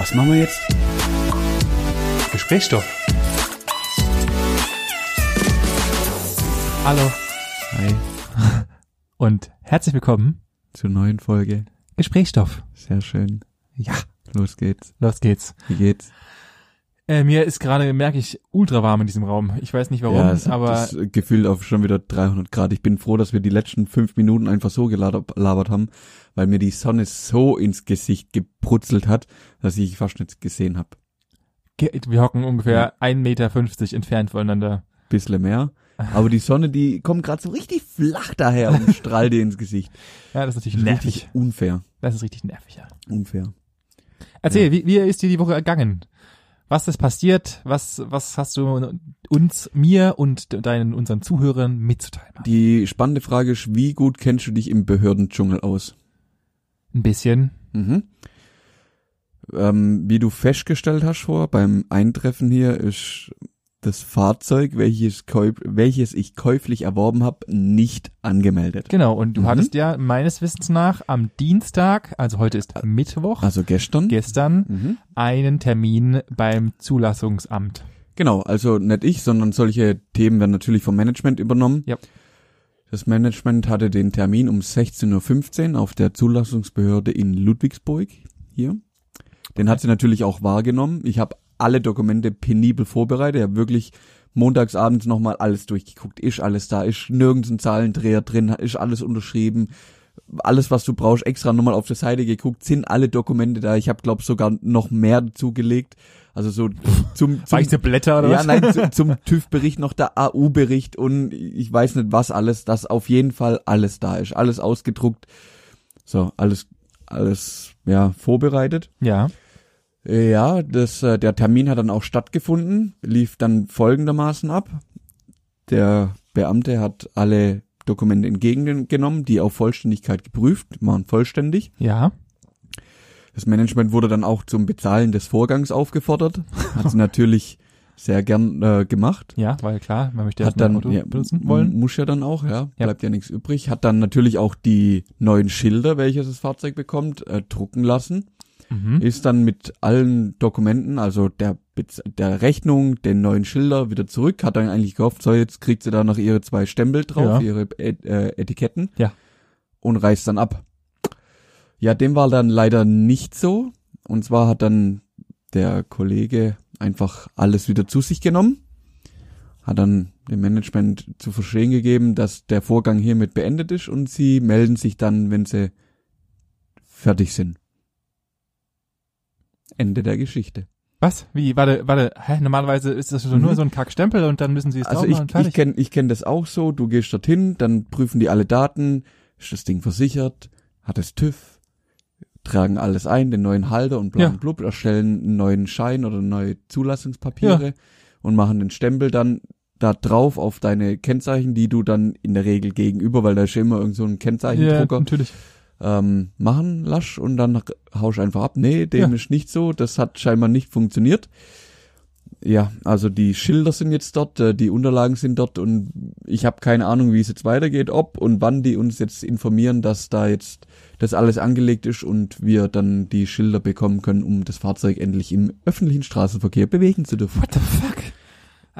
Was machen wir jetzt? Gesprächsstoff. Hallo Hi, und herzlich willkommen. zur neuen Folge. Gesprächsstoff. Sehr schön. Ja, Los geht's. los geht's. Wie geht's? Äh, mir ist gerade, merke ich, ultra warm in diesem Raum. Ich weiß nicht warum, ja, es hat aber das Gefühl auf schon wieder 300 Grad. Ich bin froh, dass wir die letzten fünf Minuten einfach so gelabert haben, weil mir die Sonne so ins Gesicht gebrutzelt hat, dass ich fast nicht gesehen habe. wir hocken ungefähr 1,50 Meter entfernt voneinander. Bissle mehr. Aber die Sonne, die kommt gerade so richtig flach daher und strahlt dir ins Gesicht. Ja, das ist natürlich Richtig nervig. unfair. Das ist richtig nervig, ja. Unfair. Erzähl, wie, wie ist dir die Woche ergangen? Was ist passiert? Was, was hast du uns, mir und deinen, unseren Zuhörern mitzuteilen? Die spannende Frage ist, wie gut kennst du dich im Behördendschungel aus? Ein bisschen. Mhm. Ähm, wie du festgestellt hast vor beim Eintreffen hier ist das Fahrzeug, welches, welches ich käuflich erworben habe, nicht angemeldet. Genau, und du Mhm. hattest ja meines Wissens nach am Dienstag, also heute ist Mittwoch, Also gestern. gestern, Mhm. einen Termin beim Zulassungsamt. Genau, also nicht ich, sondern solche Themen werden natürlich vom Management übernommen. Ja. Das Management hatte den Termin um 16.15 Uhr auf der Zulassungsbehörde in Ludwigsburg hier. Den hat sie natürlich auch wahrgenommen. Ich habe alle Dokumente penibel vorbereitet. Ich habe wirklich montagsabends nochmal alles durchgeguckt. Ist alles da? Ist nirgends ein Zahlendreher drin? Ist alles unterschrieben? Alles, was du brauchst, extra nochmal auf der Seite geguckt. Sind alle Dokumente da? Ich habe, glaube sogar noch mehr dazugelegt. Also so zum, zum Weiße Blätter oder ja, was? nein, zu, zum TÜV-Bericht noch der AU-Bericht und ich weiß nicht was alles, dass auf jeden Fall alles da ist, alles ausgedruckt. So, alles, alles, ja, vorbereitet. Ja. Ja, das, äh, der Termin hat dann auch stattgefunden, lief dann folgendermaßen ab. Der Beamte hat alle Dokumente entgegengenommen, die auf Vollständigkeit geprüft, waren vollständig. Ja. Das Management wurde dann auch zum Bezahlen des Vorgangs aufgefordert. Hat sie natürlich sehr gern äh, gemacht. Ja, weil klar, man möchte erstmal dann Auto ja, benutzen wollen. Muss ja dann auch, ja. Ja. Bleibt ja nichts übrig. Hat dann natürlich auch die neuen Schilder, welches das Fahrzeug bekommt, äh, drucken lassen. Mhm. Ist dann mit allen Dokumenten, also der der Rechnung, den neuen Schilder wieder zurück. Hat dann eigentlich gehofft, so jetzt kriegt sie da noch ihre zwei Stempel drauf, Ja. ihre Et äh, Etiketten. Ja. Und reist dann ab. Ja, dem war dann leider nicht so. Und zwar hat dann der Kollege einfach alles wieder zu sich genommen. Hat dann dem Management zu verstehen gegeben, dass der Vorgang hiermit beendet ist und sie melden sich dann, wenn sie fertig sind. Ende der Geschichte. Was? Wie? Warte, warte. Hä? Normalerweise ist das so Mhm. nur so ein Kackstempel und dann müssen sie es Also ich, machen und ich kenne ich kenn das auch so, du gehst dorthin, dann prüfen die alle Daten, ist das Ding versichert, hat es TÜV, tragen alles ein, den neuen Halter und bla Ja. bla, erstellen einen neuen Schein oder neue Zulassungspapiere und machen den Stempel dann da drauf auf deine Kennzeichen, die du dann in der Regel gegenüber, weil da ist ja immer irgend so ein ja, Kennzeichendrucker, natürlich. Ähm, machen lasch und dann hausch einfach ab. Nee, dem Ja. ist nicht so, das hat scheinbar nicht funktioniert. Ja, also die Schilder sind jetzt dort, äh, die Unterlagen sind dort und ich habe keine Ahnung, wie es jetzt weitergeht, ob und wann die uns jetzt informieren, dass da jetzt das alles angelegt ist und wir dann die Schilder bekommen können, um das Fahrzeug endlich im öffentlichen Straßenverkehr bewegen zu dürfen. What the fuck?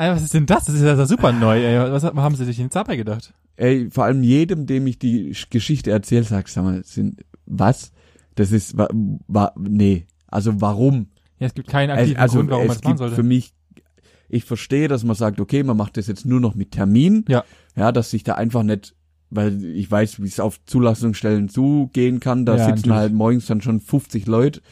Alter, was ist denn das? Das ist ja super neu, ey. Was haben sie sich denn jetzt dabei gedacht? Ey, vor allem jedem, dem ich die Sch- Geschichte erzähle, sag sag mal, sind was? Das ist wa, wa, nee, also warum? Ja, es gibt keinen aktiven also Grund, warum man es machen sollte. für mich, ich verstehe, dass man sagt, okay, man macht das jetzt nur noch mit Termin. Ja. Ja, dass sich da einfach nicht, weil ich weiß, wie es auf Zulassungsstellen zugehen kann, da Ja, sitzen natürlich. halt morgens dann schon 50 Leute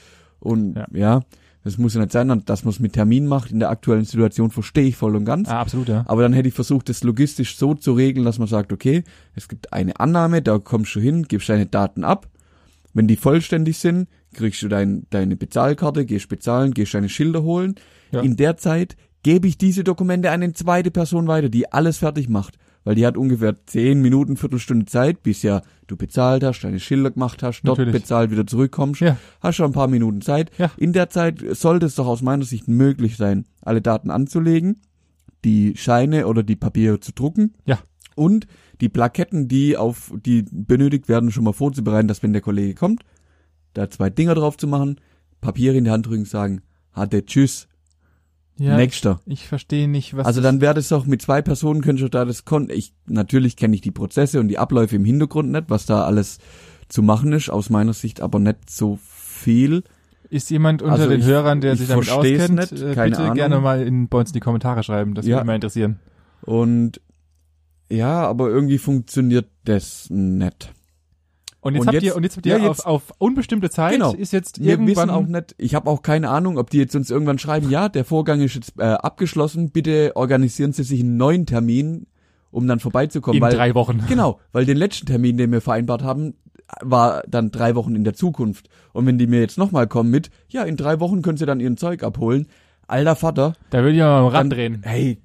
und Ja. ja. Das muss ja nicht sein, dass man es mit Termin macht in der aktuellen Situation, verstehe ich voll und ganz. ah, absolut, ja. Aber dann hätte ich versucht, das logistisch so zu regeln, dass man sagt, okay, es gibt eine Annahme, da kommst du hin, gibst deine Daten ab. Wenn die vollständig sind, kriegst du dein, deine Bezahlkarte, gehst bezahlen, gehst deine Schilder holen. Ja. In der Zeit gebe ich diese Dokumente an eine zweite Person weiter, die alles fertig macht. Weil die hat ungefähr zehn Minuten, Viertelstunde Zeit, bis ja du bezahlt hast, deine Schilder gemacht hast, dort Natürlich. bezahlt, wieder zurückkommst. Ja. Hast schon ein paar Minuten Zeit. Ja. In der Zeit sollte es doch aus meiner Sicht möglich sein, alle Daten anzulegen, die Scheine oder die Papiere zu drucken. Ja. Und die Plaketten, die auf, die benötigt werden, schon mal vorzubereiten, dass wenn der Kollege kommt, da zwei Dinger drauf zu machen, Papier in die Hand drücken, sagen, hatte, tschüss, Ja, nächster. ich verstehe nicht, was Also dann wäre das doch mit zwei Personen könntest du da das kon ich natürlich kenne ich die Prozesse und die Abläufe im Hintergrund nicht, was da alles zu machen ist, aus meiner Sicht aber nicht so viel. Ist jemand unter Also den ich- Hörern, der ich sich damit auskennt, nicht, äh, bitte Ahnung. gerne mal in, bei uns in die Kommentare schreiben, das Ja. würde mich mal interessieren. Und ja, aber irgendwie funktioniert das nicht. Und jetzt Und habt jetzt- ihr und jetzt habt ihr ja, jetzt- auf, auf unbestimmte Zeit Genau. ist jetzt Wir irgendwann auch nicht, ich habe auch keine Ahnung, ob die jetzt uns irgendwann schreiben, ja, der Vorgang ist jetzt äh, abgeschlossen, bitte organisieren Sie sich einen neuen Termin, um dann vorbeizukommen. in weil, drei Wochen. Genau, weil den letzten Termin, den wir vereinbart haben, war dann drei Wochen in der Zukunft. Und wenn die mir jetzt nochmal kommen mit, ja, in drei Wochen können Sie dann Ihren Zeug abholen, alter Vater, Da würde ich mal am dann, drehen. hey,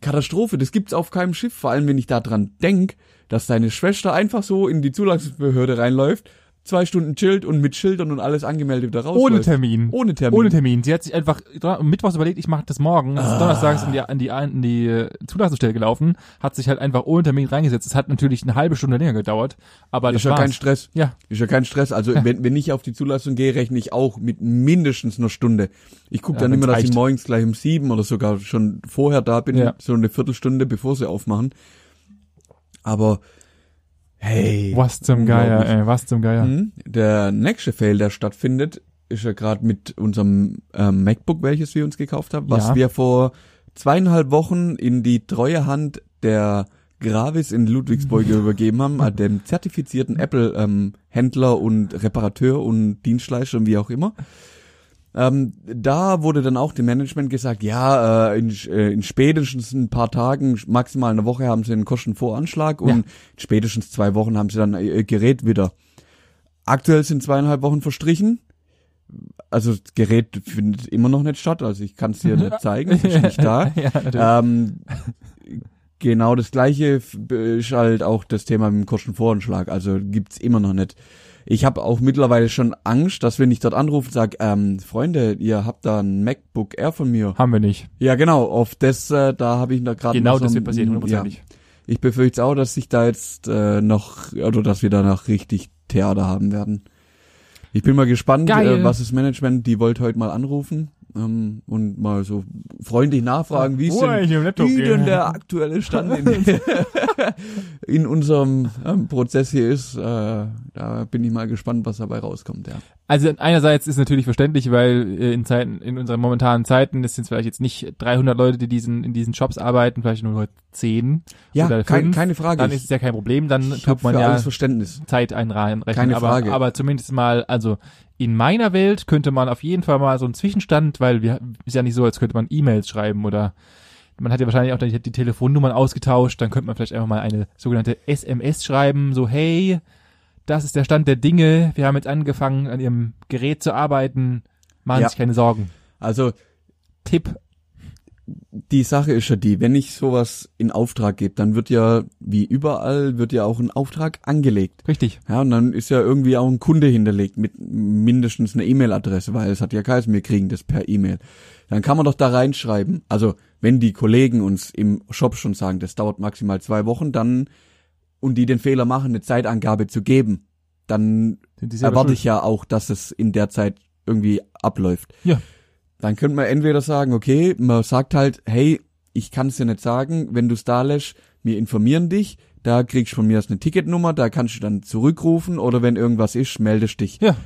Katastrophe, das gibt's auf keinem Schiff, vor allem wenn ich da dran denk, dass deine Schwester einfach so in die Zulassungsbehörde reinläuft, zwei Stunden chillt und mit Schildern und alles angemeldet wieder rausläuft. Ohne Termin. Ohne Termin. Ohne Termin. Sie hat sich einfach mittwochs überlegt, ich mache das morgen. Ah. Ist donnerstags in die, an die, an die äh, Zulassungsstelle gelaufen, hat sich halt einfach ohne Termin reingesetzt. Es hat natürlich eine halbe Stunde länger gedauert, aber das ist ja war's. kein Stress. Ja, Ist ja kein Stress. Also wenn, wenn ich auf die Zulassung gehe, rechne ich auch mit mindestens einer Stunde. Ich gucke Ja, dann immer, dass ich reicht. morgens gleich um sieben oder sogar schon vorher da bin, Ja. so eine Viertelstunde, bevor sie aufmachen. Aber hey. was zum Geier, ey, was zum Geier. Hm? Der nächste Fail, der stattfindet, ist ja gerade mit unserem ähm, MacBook, welches wir uns gekauft haben, was Ja. wir vor zweieinhalb Wochen in die treue Hand der Gravis in Ludwigsburg übergeben haben, dem zertifizierten Apple-Händler und Reparateur und Dienstleister und wie auch immer. Ähm, da wurde dann auch dem Management gesagt, ja, äh, in, äh, in spätestens ein paar Tagen, maximal eine Woche haben sie einen Kostenvoranschlag und Ja. in spätestens zwei Wochen haben sie dann ihr Gerät wieder. Aktuell sind zweieinhalb Wochen verstrichen. Also das Gerät findet immer noch nicht statt, also ich kann es dir nicht zeigen, es ist nicht da. ja. Ähm, genau das gleiche f- ist halt auch das Thema mit dem Kostenvoranschlag. Also gibt's immer noch nicht. Ich habe auch mittlerweile schon Angst, dass wenn ich dort anrufe und sage, ähm, Freunde, ihr habt da ein MacBook Air von mir. Haben wir nicht. Ja, genau, auf das, äh, da habe ich da gerade Genau so das wird passieren, ja, hundertprozentig. Ich befürchte auch, dass sich da jetzt äh, noch, oder dass wir da noch richtig Theater haben werden. Ich bin mal gespannt, äh, was das Management, die wollte heute mal anrufen ähm, und mal so freundlich nachfragen, wie ist denn, wie denn der aktuelle Stand in, in unserem ähm, Prozess hier ist. Äh, da bin ich mal gespannt, was dabei rauskommt. Ja. Also einerseits ist natürlich verständlich, weil äh, in Zeiten, in unseren momentanen Zeiten, das sind vielleicht jetzt nicht 300 Leute, die diesen, in diesen Jobs arbeiten, vielleicht nur 10 Ja, oder kein, keine Frage. dann ist es ja kein Problem, dann ich habe tut man ja alles Verständnis. Zeit einrechnen. Keine aber, Frage. aber zumindest mal, also in meiner Welt könnte man auf jeden Fall mal so einen Zwischenstand, weil wir ist ja nicht so, als könnte man E-Mails schreiben oder man hat ja wahrscheinlich auch die, die Telefonnummern ausgetauscht, dann könnte man vielleicht einfach mal eine sogenannte SMS schreiben, so hey, das ist der Stand der Dinge, wir haben jetzt angefangen an ihrem Gerät zu arbeiten, machen Ja. sich keine Sorgen. Also Tipp, die Sache ist ja die, wenn ich sowas in Auftrag gebe, dann wird ja, wie überall, wird ja auch ein Auftrag angelegt. richtig. Ja, und dann ist ja irgendwie auch ein Kunde hinterlegt mit mindestens einer E-Mail-Adresse, weil es hat ja geheißen, wir kriegen das per E-Mail. Dann kann man doch da reinschreiben, also wenn die Kollegen uns im Shop schon sagen, das dauert maximal zwei Wochen, dann, und die den Fehler machen, eine Zeitangabe zu geben, dann erwarte ich ja auch, dass es in der Zeit irgendwie abläuft. Ja. Dann könnte man entweder sagen, okay, man sagt halt, hey, ich kann es dir nicht sagen, wenn du es da lässt, wir informieren dich, da kriegst du von mir aus eine Ticketnummer, da kannst du dann zurückrufen oder wenn irgendwas ist, meldest dich. Ja.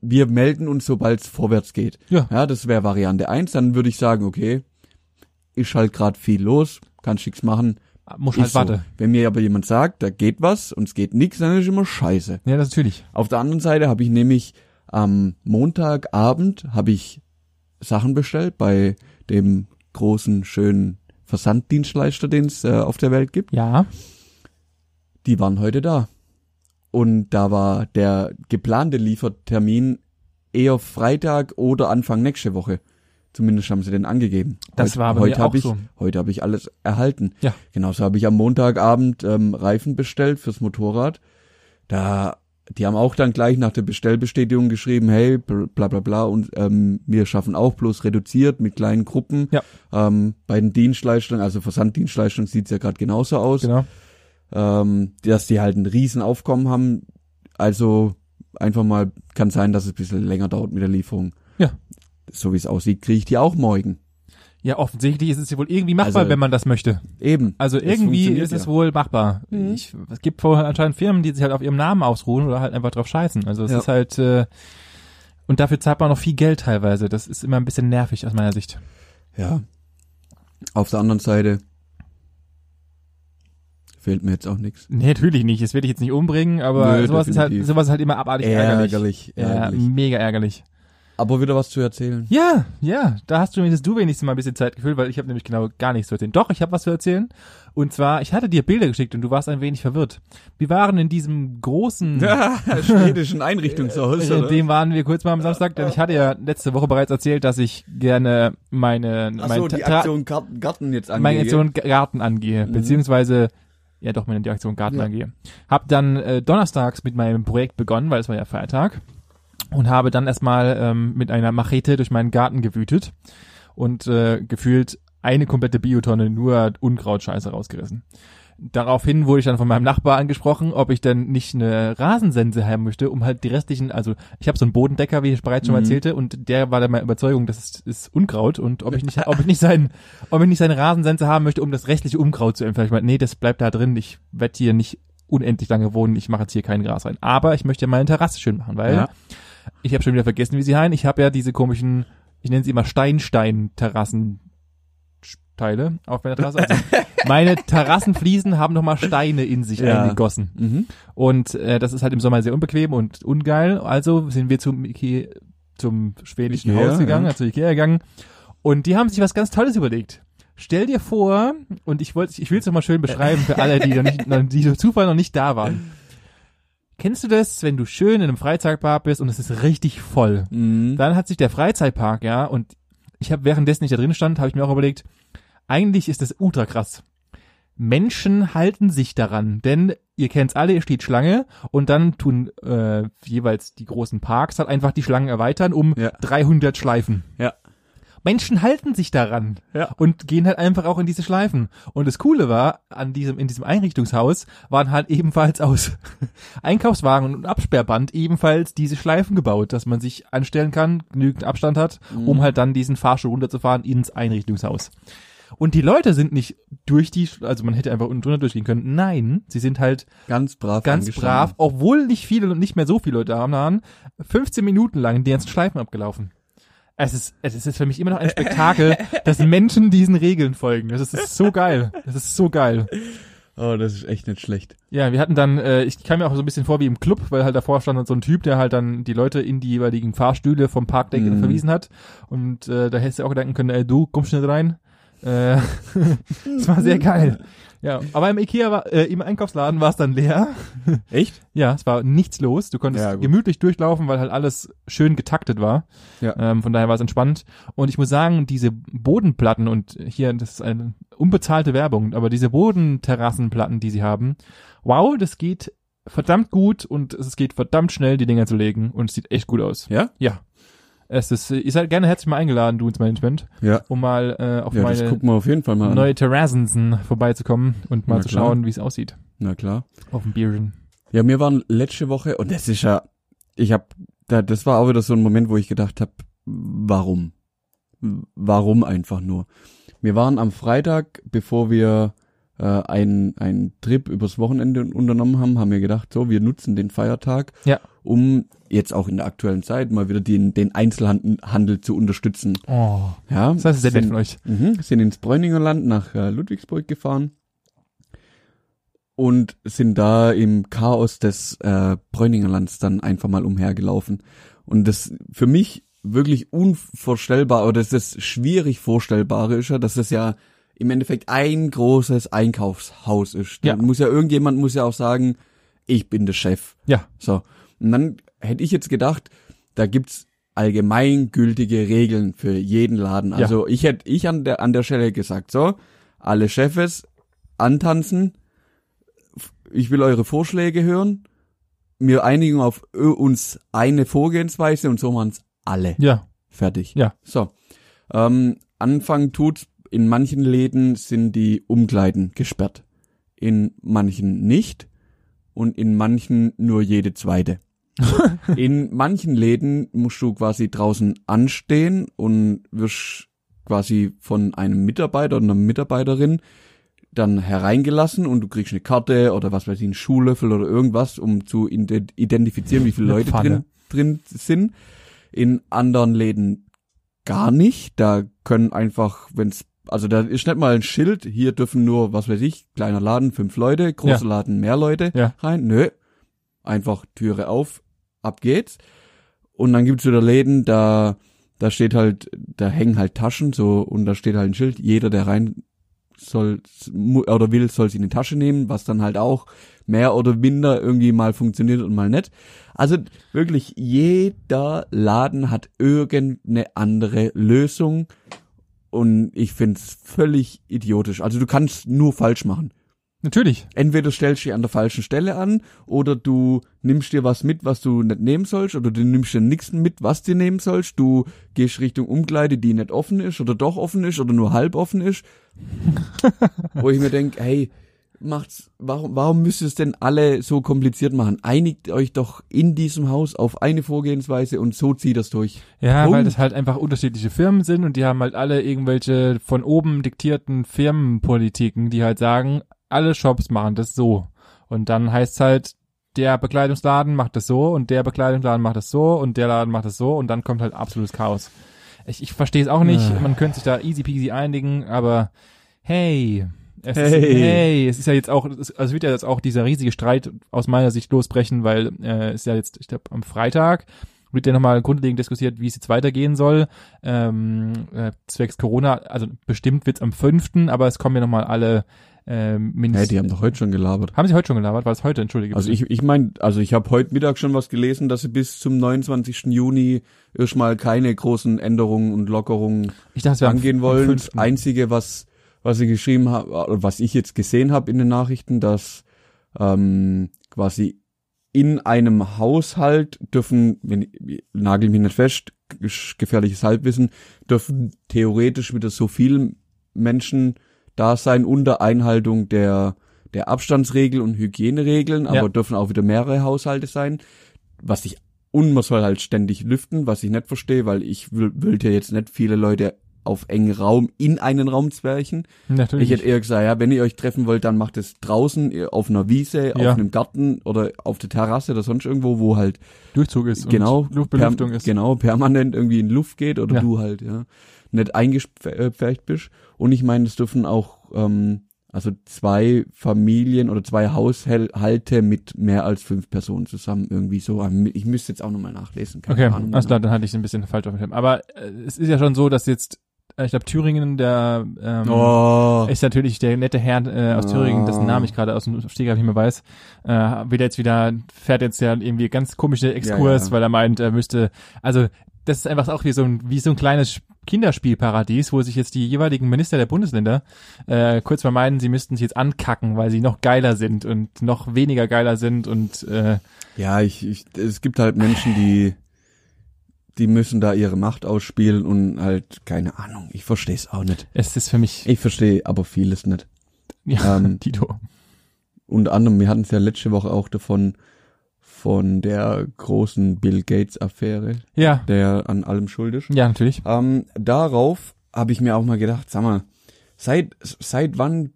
Wir melden uns, sobald es vorwärts geht. Ja. Ja, das wäre Variante eins. Dann würde ich sagen, okay, ist halt gerade viel los, kannst nichts machen. Muss halt so. warte. Wenn mir aber jemand sagt, da geht was und es geht nichts, dann ist immer scheiße. Ja, das natürlich. Auf der anderen Seite habe ich nämlich am Montagabend habe ich Sachen bestellt bei dem großen, schönen Versanddienstleister, den es äh, auf der Welt gibt. Ja. Die waren heute da. Und da war der geplante Liefertermin eher Freitag oder Anfang nächste Woche. Zumindest haben sie den angegeben. Das heute, war bei heute mir hab auch ich, so. Heute habe ich alles erhalten. Ja. Genauso habe ich am Montagabend ähm, Reifen bestellt fürs Motorrad. Da, die haben auch dann gleich nach der Bestellbestätigung geschrieben, hey, bl- bla bla bla, und ähm, wir schaffen auch bloß reduziert mit kleinen Gruppen. Ja. Ähm, bei den Dienstleistungen, also Versanddienstleistungen sieht's ja gerade genauso aus Genau. ähm, dass die halt ein Riesenaufkommen haben. Also einfach mal kann sein, dass es ein bisschen länger dauert mit der Lieferung. Ja. So wie es aussieht, kriege ich die auch morgen. Ja, offensichtlich ist es ja wohl irgendwie machbar, Also- wenn man das möchte. Eben. Also irgendwie ist es ja. wohl machbar. Mhm. Ich, es gibt vorher anscheinend Firmen, die sich halt auf ihrem Namen ausruhen oder halt einfach drauf scheißen. Also es Ja. ist halt äh, und dafür zahlt man noch viel Geld teilweise. Das ist immer ein bisschen nervig aus meiner Sicht. Ja. Auf der anderen Seite fehlt mir jetzt auch nichts. Nee, natürlich nicht. Das werde ich jetzt nicht umbringen, aber Nö, sowas ist halt sowas ist halt immer abartig ärgerlich. Ärgerlich, Ja, ärgerlich. mega ärgerlich. Aber wieder was zu erzählen. Ja, ja, da hast du wenigstens du wenigstens mal ein bisschen Zeit gefüllt, weil ich habe nämlich genau gar nichts zu erzählen. Doch, ich habe was zu erzählen. Und zwar, ich hatte dir Bilder geschickt und du warst ein wenig verwirrt. Wir waren in diesem großen Schwedischen Einrichtungshaus, oder? dem waren wir kurz mal am Samstag, denn ich hatte ja letzte Woche bereits erzählt, dass ich gerne meine, Ach mein so, die Aktion Garten, Garten jetzt angehe. meine Aktion Garten angehe, Mhm. beziehungsweise ja doch meine Aktion Garten Ja. angehe. Hab dann äh, donnerstags mit meinem Projekt begonnen, weil es war ja Feiertag und habe dann erstmal ähm, mit einer Machete durch meinen Garten gewütet und äh, gefühlt eine komplette Biotonne nur Unkrautscheiße rausgerissen. Daraufhin wurde ich dann von meinem Nachbar angesprochen, ob ich denn nicht eine Rasensense haben möchte, um halt die restlichen, also ich habe so einen Bodendecker, wie ich bereits schon mal Mhm. erzählte, und der war der meiner Überzeugung, das ist, ist Unkraut und ob ich nicht, ob ich nicht seinen, ob ich nicht seine Rasensense haben möchte, um das restliche Unkraut zu entfernen. Ich meinte, nee, das bleibt da drin, ich werde hier nicht unendlich lange wohnen, ich mache jetzt hier kein Gras rein. Aber ich möchte meine Terrasse schön machen, weil Ja. Ich habe schon wieder vergessen, wie sie heißen. Ich habe ja diese komischen, ich nenne sie immer Steinstein-Terrassen. Teile auf meiner Terrasse. Also meine Terrassenfliesen haben nochmal Steine in sich Ja. eingegossen. Mhm. Und äh, das ist halt im Sommer sehr unbequem und ungeil. Also sind wir zum Ikea, zum schwedischen Ikea, Haus gegangen, ja. also Ikea gegangen. Und die haben sich was ganz Tolles überlegt. Stell dir vor, und ich wollte, ich will es nochmal schön beschreiben für alle, die, noch nicht, die durch Zufall noch nicht da waren. Kennst du das, wenn du schön in einem Freizeitpark bist und es ist richtig voll? Mhm. Dann hat sich der Freizeitpark, ja, und ich habe währenddessen ich da drin stand, habe ich mir auch überlegt, eigentlich ist das ultra krass. Menschen halten sich daran, denn ihr kennt's alle, ihr steht Schlange und dann tun äh, jeweils die großen Parks halt einfach die Schlangen erweitern um Ja. 300 Schleifen. Ja. Menschen halten sich daran Ja. und gehen halt einfach auch in diese Schleifen. Und das Coole war, an diesem, in diesem Einrichtungshaus waren halt ebenfalls aus Einkaufswagen und Absperrband ebenfalsch diese Schleifen gebaut, dass man sich anstellen kann, genügend Abstand hat, Mhm. um halt dann diesen Fahrstuhl runterzufahren ins Einrichtungshaus. Und die Leute sind nicht durch die, also man hätte einfach unten drunter durchgehen können. Nein, sie sind halt Ganz brav ganz brav, obwohl nicht viele und nicht mehr so viele Leute da waren, 15 Minuten lang die ganzen Schleifen abgelaufen. Es ist, es ist für mich immer noch ein Spektakel, dass Menschen diesen Regeln folgen. Das ist, so geil. Das ist so geil. Oh, das ist echt nicht schlecht. Ja, wir hatten dann, äh, ich kam mir auch so ein bisschen vor wie im Club, weil halt davor stand so ein Typ, der halt dann die Leute in die jeweiligen Fahrstühle vom Parkdeck Mhm. verwiesen hat. Und äh, da hättest du auch gedanken können, ey, du, komm schnell rein. Äh, das war sehr geil. Ja, aber im Ikea war, äh, im Einkaufsladen war es dann leer. Echt? Ja, es war nichts los. Du konntest Ja, gemütlich durchlaufen, weil halt alles schön getaktet war. Ja. Ähm, von daher war es entspannt. Und ich muss sagen, diese Bodenplatten und hier, das ist eine unbezahlte Werbung, aber diese Bodenterrassenplatten, die sie haben, wow, das geht verdammt gut und es geht verdammt schnell, die Dinger zu legen und es sieht echt gut aus. Ja? Ja. Es ist, ihr seid gerne herzlich mal eingeladen, du ins Management, Ja. um mal äh, auf Ja, meine gucken wir auf jeden Fall mal neue Terrassensen vorbeizukommen und mal Na zu klar. schauen, wie es aussieht. Na klar. Auf dem Bierchen. Ja, mir waren letzte Woche, und das ist ja, ich hab, da, das war auch wieder so ein Moment, wo ich gedacht habe, warum? Warum einfach nur? Wir waren am Freitag, bevor wir äh, einen, einen Trip übers Wochenende unternommen haben, haben wir gedacht, so, wir nutzen den Feiertag, Ja. um jetzt auch in der aktuellen Zeit mal wieder den, den Einzelhandel Handel zu unterstützen. Oh, Ja, das heißt, sehr nett von euch. Mhm, sind ins Bräuningerland nach äh, Ludwigsburg gefahren und sind da im Chaos des äh, Bräuningerlands dann einfach mal umhergelaufen. Und das für mich wirklich unvorstellbar oder das ist schwierig vorstellbare ist ja, dass es ja im Endeffekt ein großes Einkaufshaus ist. Da Ja. muss ja irgendjemand muss ja auch sagen, ich bin der Chef. Ja. So. Und dann hätte ich jetzt gedacht, da gibt's allgemeingültige Regeln für jeden Laden. Ja. Also ich hätte ich an der an der Stelle gesagt, so, alle Chefs antanzen. Ich will eure Vorschläge hören. Wir einigen auf ö- uns eine Vorgehensweise und so machen's alle. Ja, Fertig. Ja. So. Ähm, Anfang tut's, in manchen Läden sind die Umkleiden gesperrt. In manchen nicht. Und in manchen nur jede zweite. In manchen Läden musst du quasi draußen anstehen und wirst quasi von einem Mitarbeiter oder einer Mitarbeiterin dann hereingelassen und du kriegst eine Karte oder was weiß ich, einen Schuhlöffel oder irgendwas, um zu ide- identifizieren, wie viele Leute drin, drin sind. In anderen Läden gar nicht. Da können einfach, wenn's, also da ist nicht mal ein Schild, hier dürfen nur, was weiß ich, kleiner Laden, fünf Leute, großer Ja. Laden, mehr Leute Ja. rein. Nö. Einfach Türe auf, ab geht's. Und dann gibt's wieder Läden, da, da steht halt, da hängen halt Taschen, so, und da steht halt ein Schild, jeder, der rein soll, oder will, soll sich in die Tasche nehmen, was dann halt auch mehr oder minder irgendwie mal funktioniert und mal nicht. Also wirklich jeder Laden hat irgendeine andere Lösung und ich find's völlig idiotisch. Also du kannst nur falsch machen. Natürlich. Entweder stellst du dich an der falschen Stelle an oder du nimmst dir was mit, was du nicht nehmen sollst oder du nimmst dir nichts mit, was du nehmen sollst. Du gehst Richtung Umkleide, die nicht offen ist oder doch offen ist oder nur halb offen ist. Wo ich mir denk, hey, macht's, warum, warum müsst ihr es denn alle so kompliziert machen? Einigt euch doch in diesem Haus auf eine Vorgehensweise und so zieht das durch. Ja, Punkt. weil das halt einfach unterschiedliche Firmen sind und die haben halt alle irgendwelche von oben diktierten Firmenpolitiken, die halt sagen, alle Shops machen das so. Und dann heißt halt, der Bekleidungsladen macht das so und der Bekleidungsladen macht das so und der Laden macht das so und dann kommt halt absolutes Chaos. Ich, ich verstehe es auch nicht, Ah. man könnte sich da easy peasy einigen, aber hey, es Hey. Ist, hey, es ist ja jetzt auch, es- also wird ja jetzt auch dieser riesige Streit aus meiner Sicht losbrechen, weil äh, ist ja jetzt, ich glaube, am Freitag wird ja nochmal grundlegend diskutiert, wie es jetzt weitergehen soll. Ähm, äh, zwecks Corona, also bestimmt wird's am 5., aber es kommen ja nochmal alle ähm, Hey, mindestens. die haben doch heute schon gelabert. haben sie heute schon gelabert? War es heute? Entschuldige. Also bitte. ich, ich mein, also ich habe heute Mittag schon was gelesen, dass sie bis zum 29. Juni erstmal keine großen Änderungen und Lockerungen ich dachte, am- angehen wollen. 5.. Das Einzige, was was sie geschrieben haben, oder was ich jetzt gesehen habe in den Nachrichten, dass ähm, quasi in einem Haushalt dürfen, wenn nagel mich nicht fest, gefährliches Halbwissen, dürfen theoretisch wieder so viele Menschen da sein unter Einhaltung der der Abstandsregel und Hygieneregeln, aber Ja. dürfen auch wieder mehrere Haushalte sein, was ich und man soll halt ständig lüften, was ich nicht verstehe, weil ich will, will ja jetzt nicht viele Leute auf engen Raum in einen Raum zwerchen. Natürlich. Ich hätte eher gesagt, ja, wenn ihr euch treffen wollt, dann macht es draußen auf einer Wiese, Ja. auf einem Garten oder auf der Terrasse oder sonst irgendwo, wo halt Durchzug ist genau und Luftbelüftung ist. genau permanent irgendwie in Luft geht oder Ja. du halt ja nicht eingepfercht bist. Und ich meine, es dürfen auch ähm, also zwei Familien oder zwei Haushalte mit mehr als fünf Personen zusammen irgendwie so. Ich müsste jetzt auch nochmal nachlesen. Keine Okay, Ahnung, alles klar, dann hatte ich es ein bisschen falsch auf dem Schirm. Aber äh, es ist ja schon so, dass jetzt, ich glaube, Thüringen, der ähm, Oh, ist natürlich der nette Herr äh, aus. Thüringen, dessen Namen ich gerade aus dem Stegreif nicht mehr weiß, äh, will jetzt wieder, fährt jetzt ja irgendwie ganz komische Exkurs, Ja, ja. weil er meint, er müsste, also das ist einfach auch wie so ein, wie so ein kleines Kinderspielparadies, wo sich jetzt die jeweiligen Minister der Bundesländer äh, kurz mal meinen, sie müssten sich jetzt ankacken, weil sie noch geiler sind und noch weniger geiler sind und äh, ja, ich, ich, es gibt halt Menschen, die die müssen da ihre Macht ausspielen und halt keine Ahnung. Ich verstehe es auch nicht. es ist für mich, Ich verstehe aber vieles nicht. ja, ähm, Tito. Unter anderem, wir hatten es ja letzte Woche auch davon, von der großen Bill Gates Affäre, Ja, der an allem schuld ist. ja, natürlich. Ähm, darauf habe ich mir auch mal gedacht, sag mal, seit, seit wann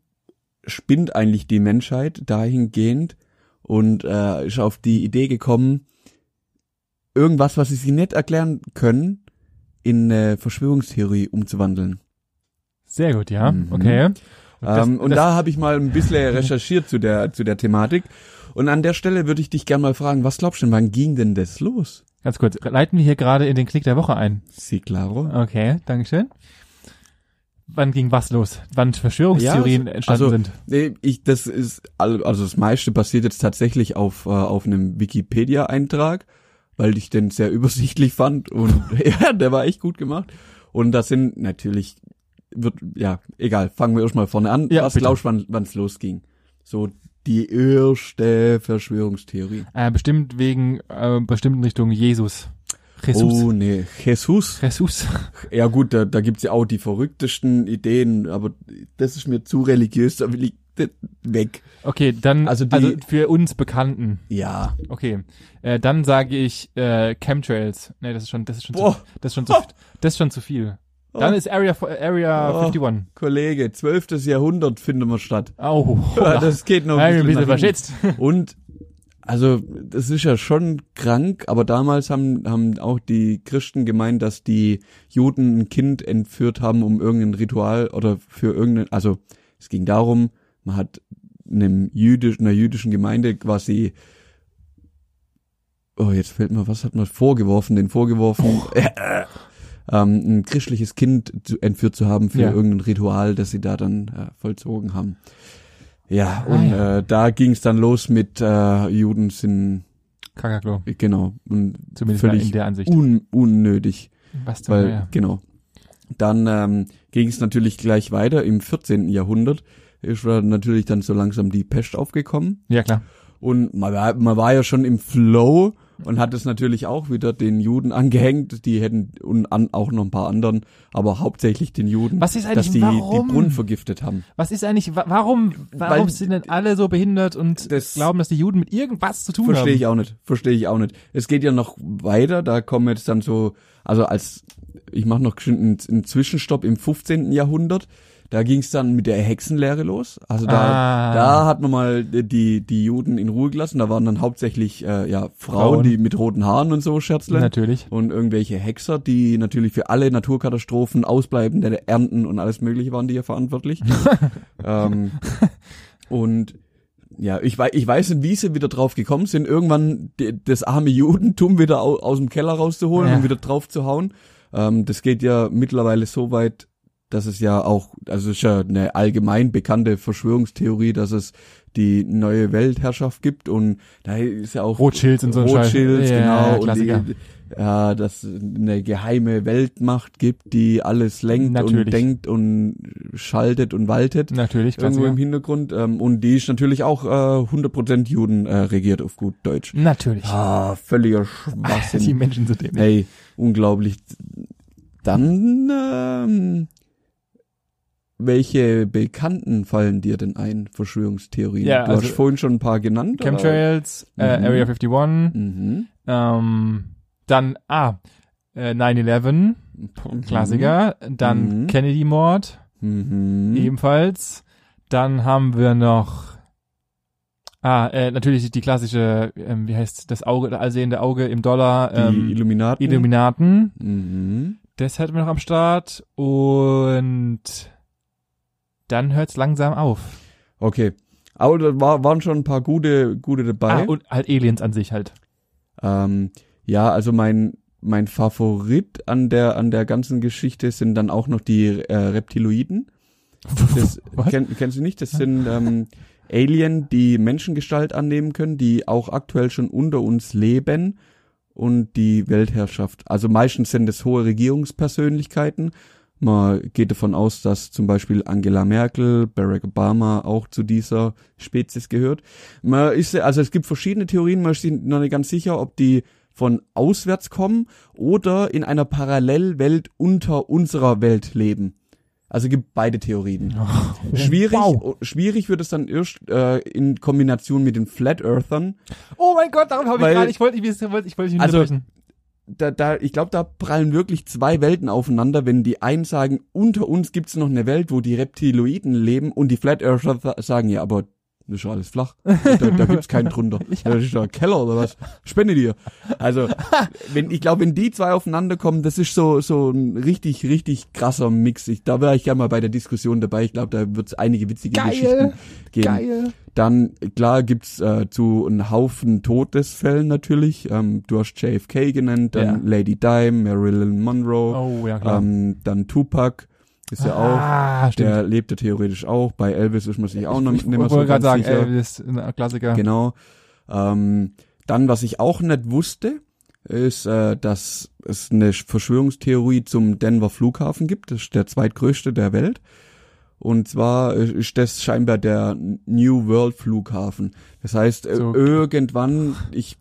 spinnt eigentlich die Menschheit dahingehend und äh, ist auf die Idee gekommen, irgendwas, was sie sich nicht erklären können, in eine Verschwörungstheorie umzuwandeln. Sehr gut, ja, Mhm. okay. Und das- ähm, und das- da habe ich mal ein bisschen recherchiert zu der, zu der Thematik. Und an der Stelle würde ich dich gerne mal fragen, was glaubst du denn, wann ging denn das los? Ganz kurz, leiten wir hier gerade in den Klick der Woche ein. Sí, claro. Okay, Dankeschön. Wann ging was los? Wann Verschwörungstheorien Ja, entstanden also- sind? Nee, ich, das ist, also das meiste basiert jetzt tatsächlich auf, äh, auf einem Wikipedia-Eintrag, weil ich den sehr übersichtlich fand und ja, der war echt gut gemacht. Und das sind natürlich, wird, ja, egal, fangen wir erstmal vorne an. Ja, Was bitte. glaubst du, wann wann's losging? So die erste Verschwörungstheorie. Äh, bestimmt wegen äh, bestimmten Richtung Jesus. Jesus. Oh nee, Jesus. Jesus. Ja gut, da, da gibt's ja auch die verrücktesten Ideen, aber das ist mir zu religiös, da will ich, weg. Okay, dann Also also, die- für uns Bekannten. Ja. Okay, äh, dann sage ich äh, Chemtrails. Nee, das ist schon, das ist schon, zu, das ist schon zu, das ist schon zu viel. Dann Oh. ist Area Area Oh. 51. Kollege, 12. Jahrhundert finden wir statt. Oh, das geht noch ein ein bisschen bisschen, nach hinten. verschätzt. Und also das ist ja schon krank, aber damals haben haben auch die Christen gemeint, dass die Juden ein Kind entführt haben, um irgendein Ritual oder für irgendein also es ging darum, man hat einem jüdisch, einer jüdischen Gemeinde quasi Oh, jetzt fällt mir, was hat man vorgeworfen? Den vorgeworfen, äh, ähm, ein christliches Kind zu, entführt zu haben für Ja. irgendein Ritual, das sie da dann äh, vollzogen haben. Ja, Ah, und ja. Äh, da ging es dann los mit äh, Juden sind Kakaklo, genau und zumindest völlig in der Ansicht. un, unnötig, Was zum weil genau. Dann ähm, ging es natürlich gleich weiter im 14. Jahrhundert. Ist natürlich dann so langsam die Pest aufgekommen. Ja, klar. Und man war, man war ja schon im Flow und hat es natürlich auch wieder den Juden angehängt. Die hätten und an, auch noch ein paar anderen, aber hauptsächlich den Juden, Was ist eigentlich, dass die warum? die Brunnen vergiftet haben. Was ist eigentlich, wa warum, warum Weil- sind denn alle so behindert und Das- glauben, dass die Juden mit irgendwas zu tun Verstehe haben? ich auch nicht. Verstehe ich auch nicht. Es geht ja noch weiter. Da kommen jetzt dann so, also als ich mache noch geschwind einen, einen Zwischenstopp im 15. Jahrhundert. Da ging es dann mit der Hexenlehre los. Also da, Ah. da hat man mal die die Juden in Ruhe gelassen. Da waren dann hauptsächlich äh, ja Frauen, Frauen. die mit roten Haaren und so scherzlen. Natürlich. und irgendwelche Hexer, die natürlich für alle Naturkatastrophen, ausbleibende Ernten und alles Mögliche waren die ja verantwortlich. ähm, und ja, ich weiß, ich weiß nicht, wie sie wieder drauf gekommen sind, irgendwann das arme Judentum wieder au, aus dem Keller rauszuholen Ja. und wieder drauf zu hauen. Ähm, das geht ja mittlerweile so weit, dass es ja auch, also ist ja eine allgemein bekannte Verschwörungstheorie, dass es die neue Weltherrschaft gibt und da ist ja auch Rothschilds und so ein Scheiß. Rothschilds, Ja, genau, und Klassiker. die, ja, dass es eine geheime Weltmacht gibt, die alles lenkt Natürlich. und denkt und schaltet und waltet Natürlich, irgendwo im Klassiker. Hintergrund ähm, und die ist natürlich auch äh, 100% Juden äh, regiert auf gut Deutsch. Natürlich. Ah, völliger die Schwachsinn. Menschen sind dämlich. Hey, unglaublich. Dann ähm, welche Bekannten fallen dir denn ein, Verschwörungstheorien? Ja, du also- hast vorhin schon ein paar genannt. oder? Chemtrails, äh, Mhm. Area 51, Mhm. ähm, dann, ah, äh, 9-11, Klassiker, dann Mhm. Kennedy-Mord, Mhm. ebenfalls, dann haben wir noch, ah, äh, natürlich die klassische, ähm, wie heißt das Auge, das allsehende Auge im Dollar, Die ähm, Illuminaten. Illuminaten, mhm. das hatten wir noch am Start und dann hört's langsam auf. Okay. Aber da war, waren schon ein paar gute, gute dabei. Ah, und halt Aliens an sich halt. Ähm, ja, also mein mein Favorit an der an der ganzen Geschichte sind dann auch noch die äh, Reptiloiden. Das kenn, kennst du nicht? Das sind ähm, Alien, die Menschengestalt annehmen können, die auch aktuell schon unter uns leben und die Weltherrschaft. Also meistens sind es hohe Regierungspersönlichkeiten. Man geht davon aus, dass zum Beispiel Angela Merkel, Barack Obama auch zu dieser Spezies gehört. Man ist, also es gibt verschiedene Theorien, man ist sich noch nicht ganz sicher, ob die von auswärts kommen oder in einer Parallelwelt unter unserer Welt leben. Also gibt beide Theorien. Schwierig, Wow. schwierig wird es dann erst äh, in Kombination mit den Flat Earthern. Oh mein Gott, darum habe ich gerade, ich wollte, ich wollte, ich wollte dich Also. Da, da, ich glaube, da prallen wirklich zwei Welten aufeinander, wenn die einen sagen, unter uns gibt's noch eine Welt, wo die Reptiloiden leben und die Flat Earther sa- sagen, ja, aber das ist ja alles flach. Da, da gibt's keinen drunter. Das ist ja ein Keller oder was. Spende dir. Also, wenn, ich glaube, wenn die zwei aufeinander kommen, das ist so, so ein richtig, richtig krasser Mix. Ich, da wäre ich gerne mal bei der Diskussion dabei. Ich glaube, da wird's einige witzige Geil. Geschichten geben. Geil. Dann, klar, gibt's äh, zu einem Haufen Todesfällen natürlich. Ähm, du hast JFK genannt, dann Ja. Lady Di, Marilyn Monroe, Oh, ja, klar. ähm, dann Tupac ist ja auch. ah, stimmt. Der lebte theoretisch auch. Bei Elvis ist man sich auch noch ich nicht mehr wollte so gerade ganz sagen, sicher. ist ein Klassiker. Genau. Ähm, dann, was ich auch nicht wusste, ist, äh, dass es eine Verschwörungstheorie zum Denver Flughafen gibt. Das ist der zweitgrößte der Welt. Und zwar ist das scheinbar der New World Flughafen. Das heißt, äh, So. irgendwann, ich,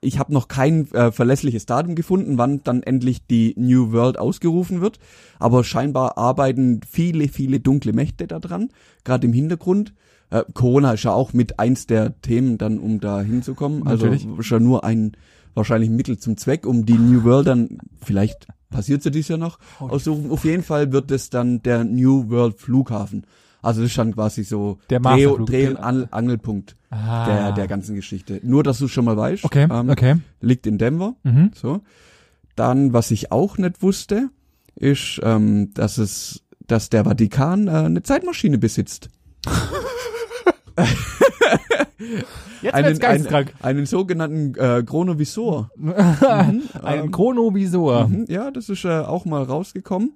ich habe noch kein äh, verlässliches Datum gefunden, wann dann endlich die New World ausgerufen wird. Aber scheinbar arbeiten viele, viele dunkle Mächte daran, gerade im Hintergrund. Äh, Corona ist ja auch mit eins der Themen dann, um da hinzukommen. Also Natürlich. ist ja nur ein wahrscheinlich Mittel zum Zweck, um die New World dann, vielleicht passiert sie dies ja noch, aussuchen. Auf jeden Fall wird es dann der New World Flughafen. Also das ist dann quasi so Der Dreh, Dreh und An Angelpunkt Ah. der, der ganzen Geschichte. Nur, dass du schon mal weißt. Okay, ähm, okay. Liegt in Denver. Mhm. So. Dann, was ich auch nicht wusste, ist, ähm, dass es, dass der Vatikan äh, eine Zeitmaschine besitzt. Jetzt einen, wird's geisteskrank. einen, einen sogenannten äh, Chronovisor. Einen ähm, Chronovisor. Mhm, ja, das ist äh, auch mal rausgekommen.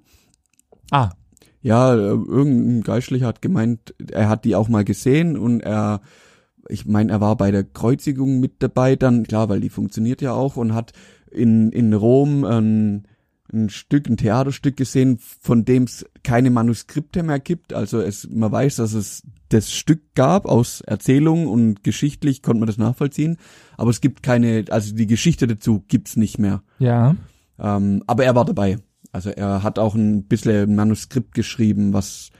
Ah, Ja, äh, irgendein Geistlicher hat gemeint, er hat die auch mal gesehen und er, ich meine, er war bei der Kreuzigung mit dabei dann, klar, weil die funktioniert ja auch und hat in, in Rom ein, ein Stück, ein Theaterstück gesehen, von dem es keine Manuskripte mehr gibt. Also es, man weiß, dass es das Stück gab aus Erzählungen und geschichtlich konnte man das nachvollziehen, aber es gibt keine, also die Geschichte dazu gibt's nicht mehr. ja. Ähm, aber er war dabei. Also er hat auch ein bisschen ein Manuskript geschrieben, was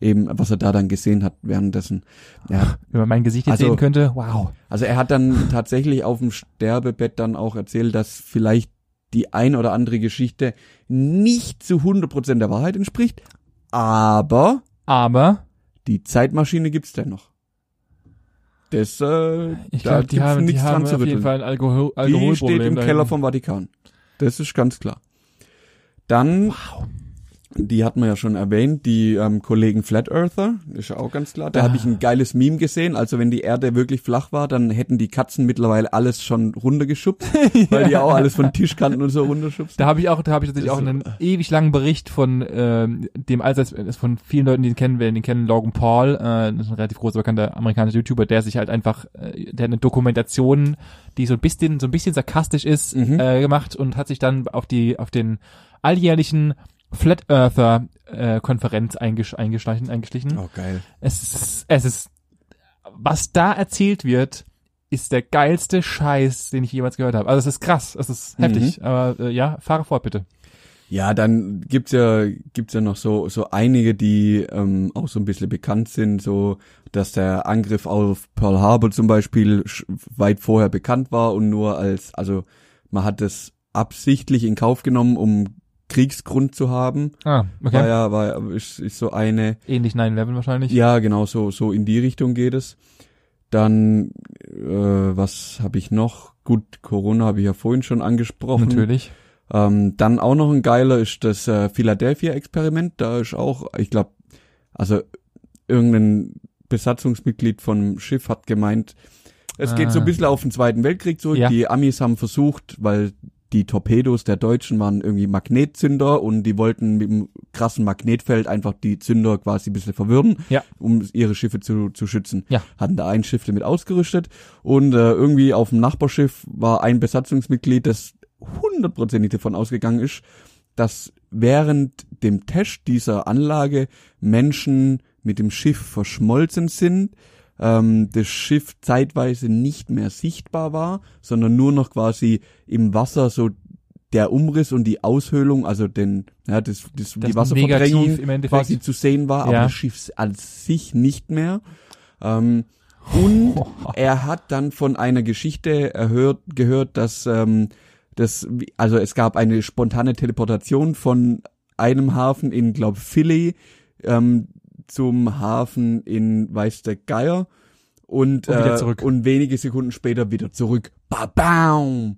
eben, was er da dann gesehen hat währenddessen. Ja, Wenn man mein Gesicht jetzt Also- sehen könnte, wow. also er hat dann tatsächlich auf dem Sterbebett dann auch erzählt, dass vielleicht die ein oder andere Geschichte nicht zu 100% der Wahrheit entspricht, aber Aber die Zeitmaschine gibt's dennoch. Das, äh, ich da glaube, die haben, die nichts dran haben zu auf jeden. Fall ein Alkohol Die steht im da Keller vom Vatikan. Das ist ganz klar. Dann, Wow. Die hat man ja schon erwähnt, die ähm, Kollegen Flat Earther, ist ja auch ganz klar. Da habe ich ein geiles Meme gesehen. Also wenn die Erde wirklich flach war, dann hätten die Katzen mittlerweile alles schon runtergeschubst, weil die auch alles von Tischkanten und so runterschubsen. Da habe ich auch, da habe ich tatsächlich auch einen ewig langen Bericht von ähm, dem allseits von vielen Leuten, die ihn kennen, werden ihn kennen, Logan Paul, äh, das ist ein relativ großer bekannter amerikanischer YouTuber, der sich halt einfach, äh, der hat eine Dokumentation, die so ein bisschen, so ein bisschen sarkastisch ist, Mhm. äh, gemacht und hat sich dann auf die, auf den alljährlichen Flat Earther äh, Konferenz eingesch eingeschlichen, eingeschlichen. Oh, geil. Es ist, es ist, was da erzählt wird, ist der geilste Scheiß, den ich jemals gehört habe. Also es ist krass, es ist heftig. Aber äh, ja, fahre fort bitte. Ja, dann gibt's ja gibt's ja noch so so einige, die ähm, auch so ein bisschen bekannt sind, so dass der Angriff auf Pearl Harbor zum Beispiel weit vorher bekannt war und nur als also man hat es absichtlich in Kauf genommen, um Kriegsgrund zu haben. Ah, War okay. ja war ist, ist so eine Ähnlich 9-11 wahrscheinlich. ja genau so so in die Richtung geht es. Dann äh, was habe ich noch? Gut, Corona habe ich ja vorhin schon angesprochen. Natürlich. Ähm, dann auch noch ein geiler ist das äh, Philadelphia-Experiment. Da ist auch, ich glaube, also irgendein Besatzungsmitglied vom Schiff hat gemeint, es geht so ein Ah. bisschen auf den Zweiten Weltkrieg zurück. Ja. Die Amis haben versucht, weil die Torpedos der Deutschen waren irgendwie Magnetzünder und die wollten mit dem krassen Magnetfeld einfach die Zünder quasi ein bisschen verwirren, Ja. um ihre Schiffe zu, zu schützen. Ja. Hatten da ein Schiff damit ausgerüstet und äh, irgendwie auf dem Nachbarschiff war ein Besatzungsmitglied, das hundertprozentig davon ausgegangen ist, dass während dem Test dieser Anlage Menschen mit dem Schiff verschmolzen sind, ähm, das Schiff zeitweise nicht mehr sichtbar war, sondern nur noch quasi im Wasser so der Umriss und die Aushöhlung, also den, ja, das, das, Das die Wasserverdrängung quasi zu sehen war, aber Ja. das Schiff als sich nicht mehr. Ähm, und er hat dann von einer Geschichte erhört, gehört, dass ähm, das, also es gab eine spontane Teleportation von einem Hafen in, glaub, Philly ähm, zum Hafen in Weiß der Geier und, Und äh, zurück. und wenige Sekunden später wieder zurück. Ba Bam!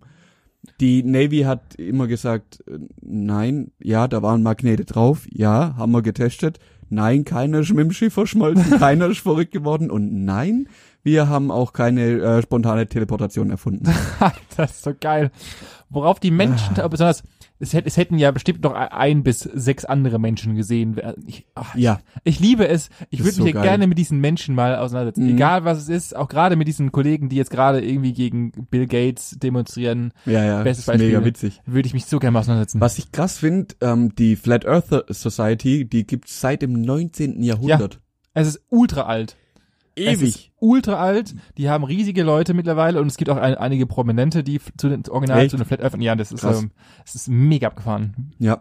Die Navy hat immer gesagt, äh, nein, ja, da waren Magnete drauf, ja, haben wir getestet. Nein, keiner ist mit dem Schiff verschmolzen, keiner ist verrückt geworden und nein, wir haben auch keine äh, spontane Teleportation erfunden. das ist so geil. Worauf die Menschen, Ah. besonders, es, es hätten ja bestimmt noch ein bis sechs andere Menschen gesehen. Ich, ach, Ja, ich liebe es. Ich würde so mich ja gerne mit diesen Menschen mal auseinandersetzen. Mhm. Egal was es ist, auch gerade mit diesen Kollegen, die jetzt gerade irgendwie gegen Bill Gates demonstrieren, ja, ja, Bestes ist mega Beispiel. witzig. würde ich mich so gerne mal auseinandersetzen. Was ich krass finde, ähm, die Flat Earth Society, die gibt's seit dem 19. Jahrhundert. Es ist ultra alt. Ist ultra alt. Die haben riesige Leute mittlerweile und es gibt auch ein, einige Prominente, die zu den Original Echt? zu den Flat Earth. Ja, das ist, Krass. ähm, das ist mega abgefahren. Ja.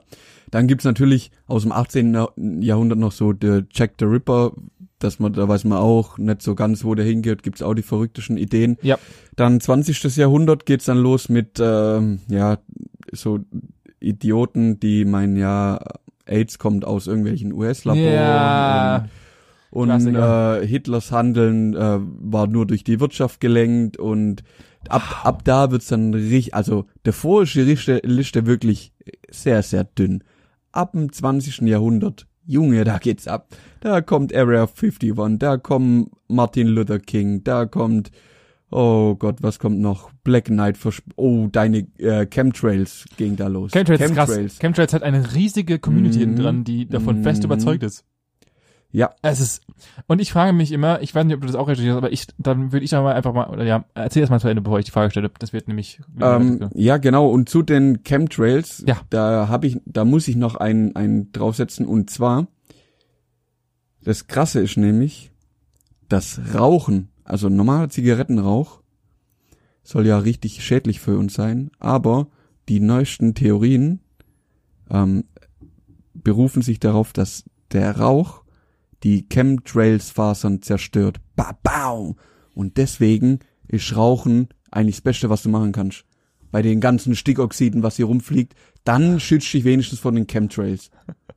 Dann gibt's natürlich aus dem 18. Jahrhundert noch so der Jack the Ripper. dass man, da weiß man auch nicht so ganz, wo der hingeht, gibt's auch die verrücktesten Ideen. Ja. Dann 20. Jahrhundert geht's dann los mit, ähm, ja, so Idioten, die meinen, ja, AIDS kommt aus irgendwelchen US-Laboren Ja. und, und äh, Hitlers Handeln äh, war nur durch die Wirtschaft gelenkt und ab, ab da wird's dann richtig, also davor ist die Liste, Liste wirklich sehr, sehr dünn. Ab dem 20. Jahrhundert, Junge, da geht's ab. Da kommt Area 51, da kommt Martin Luther King, da kommt, oh Gott, was kommt noch? Black Knight, Versp oh, deine äh, Chemtrails ging da los. Chemtrails, ist krass. Chemtrails hat eine riesige Community Mhm. hinten dran, die davon fest Mhm. überzeugt ist. Ja, Es ist, und ich frage mich immer, ich weiß nicht, ob du das auch recherchiert hast, aber ich, dann würde ich da mal einfach mal, oder ja, erzähl erst mal zu Ende, bevor ich die Frage stelle. Das wird nämlich, Ähm, ja, genau. Und zu den Chemtrails, Ja. da habe ich, da muss ich noch einen, einen draufsetzen. Und zwar, das Krasse ist nämlich, das Rauchen, also normaler Zigarettenrauch, soll ja richtig schädlich für uns sein, aber die neuesten Theorien ähm, berufen sich darauf, dass der Rauch die Chemtrails-Fasern zerstört. Ba, bau. Und deswegen ist Rauchen eigentlich das Beste, was du machen kannst. Bei den ganzen Stickoxiden, was hier rumfliegt, dann schützt dich wenigstens von den Chemtrails.